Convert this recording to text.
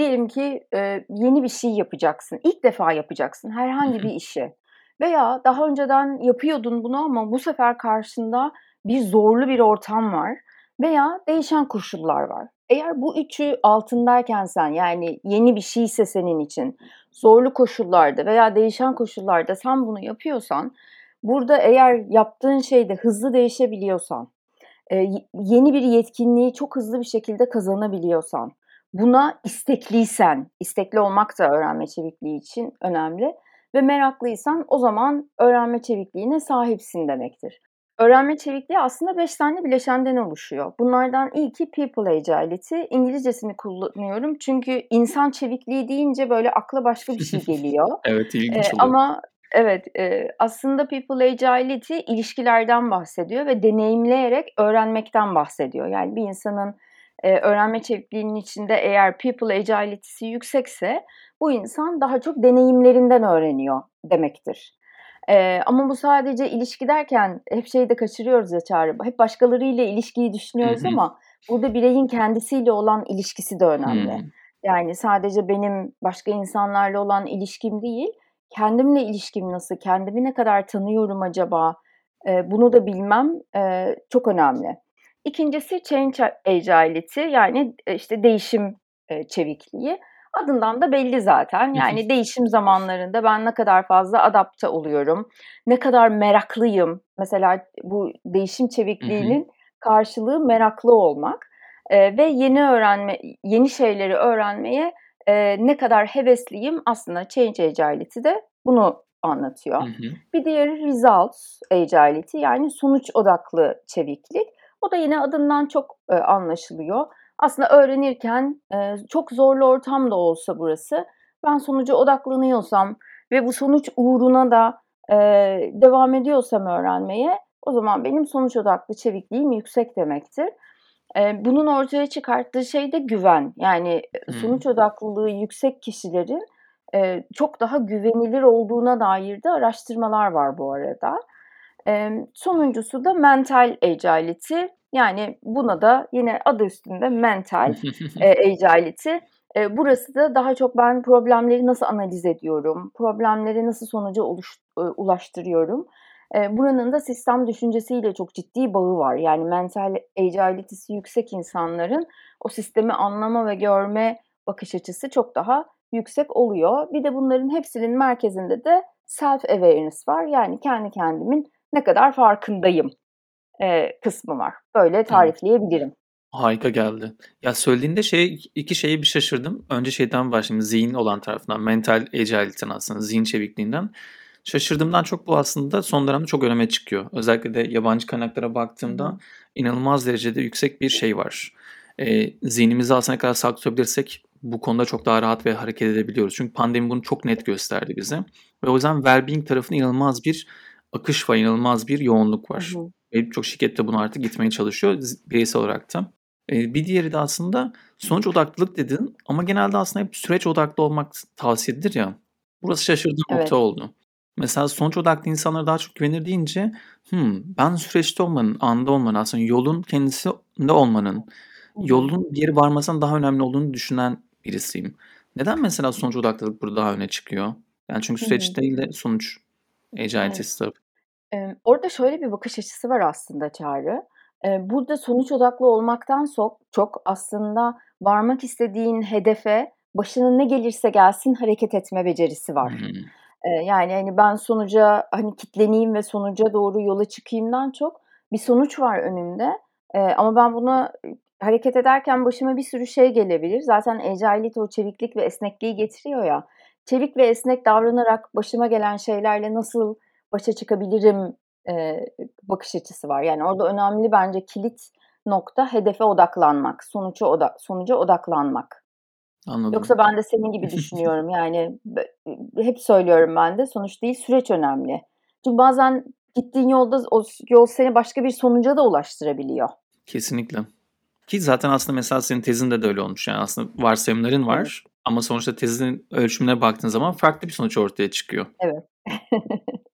diyelim ki e, yeni bir şey yapacaksın. İlk defa yapacaksın herhangi bir işi. Veya daha önceden yapıyordun bunu ama bu sefer karşında bir zorlu bir ortam var veya değişen koşullar var. Eğer bu üçü altındayken sen yani yeni bir şeyse senin için zorlu koşullarda veya değişen koşullarda sen bunu yapıyorsan burada eğer yaptığın şeyde hızlı değişebiliyorsan yeni bir yetkinliği çok hızlı bir şekilde kazanabiliyorsan buna istekliysen, istekli olmak da öğrenme çevikliği için önemli ve meraklıysan o zaman öğrenme çevikliğine sahipsin demektir. Öğrenme çevikliği aslında 5 tane bileşenden oluşuyor. Bunlardan ilki people agility. İngilizcesini kullanıyorum çünkü insan çevikliği deyince böyle akla başka bir şey geliyor. evet ilginç ee, Ama evet e, aslında people agility ilişkilerden bahsediyor ve deneyimleyerek öğrenmekten bahsediyor. Yani bir insanın e, öğrenme çevikliğinin içinde eğer people agility'si yüksekse bu insan daha çok deneyimlerinden öğreniyor demektir. Ee, ama bu sadece ilişki derken hep şeyi de kaçırıyoruz ya Çağrı. Hep başkalarıyla ilişkiyi düşünüyoruz ama burada bireyin kendisiyle olan ilişkisi de önemli. Yani sadece benim başka insanlarla olan ilişkim değil, kendimle ilişkim nasıl, kendimi ne kadar tanıyorum acaba, e, bunu da bilmem e, çok önemli. İkincisi change agility yani işte değişim e, çevikliği. Adından da belli zaten. Yani değişim zamanlarında ben ne kadar fazla adapte oluyorum, ne kadar meraklıyım. Mesela bu değişim çevikliğinin karşılığı meraklı olmak ee, ve yeni öğrenme, yeni şeyleri öğrenmeye e, ne kadar hevesliyim aslında Change Agility de bunu anlatıyor. Hı hı. Bir diğeri Results Agility yani sonuç odaklı çeviklik. O da yine adından çok e, anlaşılıyor. Aslında öğrenirken e, çok zorlu ortam da olsa burası ben sonuca odaklanıyorsam ve bu sonuç uğruna da e, devam ediyorsam öğrenmeye o zaman benim sonuç odaklı çevikliğim yüksek demektir. E, bunun ortaya çıkarttığı şey de güven. Yani sonuç odaklılığı yüksek kişilerin e, çok daha güvenilir olduğuna dair de araştırmalar var bu arada. E, sonuncusu da mental agility. Yani buna da yine adı üstünde mental e, agility. E, burası da daha çok ben problemleri nasıl analiz ediyorum, problemleri nasıl sonuca oluş, e, ulaştırıyorum. E, buranın da sistem düşüncesiyle çok ciddi bağı var. Yani mental agility'si yüksek insanların o sistemi anlama ve görme bakış açısı çok daha yüksek oluyor. Bir de bunların hepsinin merkezinde de self awareness var. Yani kendi kendimin ne kadar farkındayım e, kısmı var. Böyle tarifleyebilirim. Harika geldi. Ya söylediğinde şey iki şeyi bir şaşırdım. Önce şeyden başlayayım. Zihin olan tarafından. Mental agility'den aslında. Zihin çevikliğinden. Şaşırdığımdan çok bu aslında son dönemde çok öneme çıkıyor. Özellikle de yabancı kaynaklara baktığımda inanılmaz derecede yüksek bir şey var. E, zihnimizi aslında kadar sağlıklı tutabilirsek bu konuda çok daha rahat ve hareket edebiliyoruz. Çünkü pandemi bunu çok net gösterdi bize. Ve o yüzden well-being tarafında inanılmaz bir akış var, inanılmaz bir yoğunluk var. Hı hı. Ve birçok şirket de bunu artık gitmeye çalışıyor bireysel olarak da. Ee, bir diğeri de aslında sonuç odaklılık dedin ama genelde aslında hep süreç odaklı olmak tavsiye edilir ya. Burası şaşırdığım evet. nokta oldu. Mesela sonuç odaklı insanlara daha çok güvenir deyince hmm, ben süreçte olmanın, anda olmanın aslında yolun kendisinde olmanın, yolun bir yere varmasından daha önemli olduğunu düşünen birisiyim. Neden mesela sonuç odaklılık burada daha öne çıkıyor? Yani çünkü süreç değil de sonuç agility evet. Eee, orada şöyle bir bakış açısı var aslında Çağrı. Burada sonuç odaklı olmaktan sok çok aslında varmak istediğin hedefe başına ne gelirse gelsin hareket etme becerisi var. Eee, yani, hani, ben sonuca, hani, kitleneyim ve sonuca doğru yola çıkayımdan çok bir sonuç var önümde, ama ben buna, hareket ederken başıma bir sürü şey gelebilir. Zaten agility o çeviklik ve esnekliği getiriyor ya. Çevik ve esnek davranarak başıma gelen şeylerle nasıl başa çıkabilirim e, bakış açısı var. Yani orada önemli bence kilit nokta hedefe odaklanmak, sonuca oda sonuca odaklanmak. Anladım. Yoksa ben de senin gibi düşünüyorum. Yani hep söylüyorum ben de sonuç değil süreç önemli. Çünkü bazen gittiğin yolda o yol seni başka bir sonuca da ulaştırabiliyor. Kesinlikle. Ki zaten aslında mesela senin tezinde de öyle olmuş. Yani aslında varsayımların var. Ama sonuçta tezin ölçümüne baktığın zaman farklı bir sonuç ortaya çıkıyor. Evet.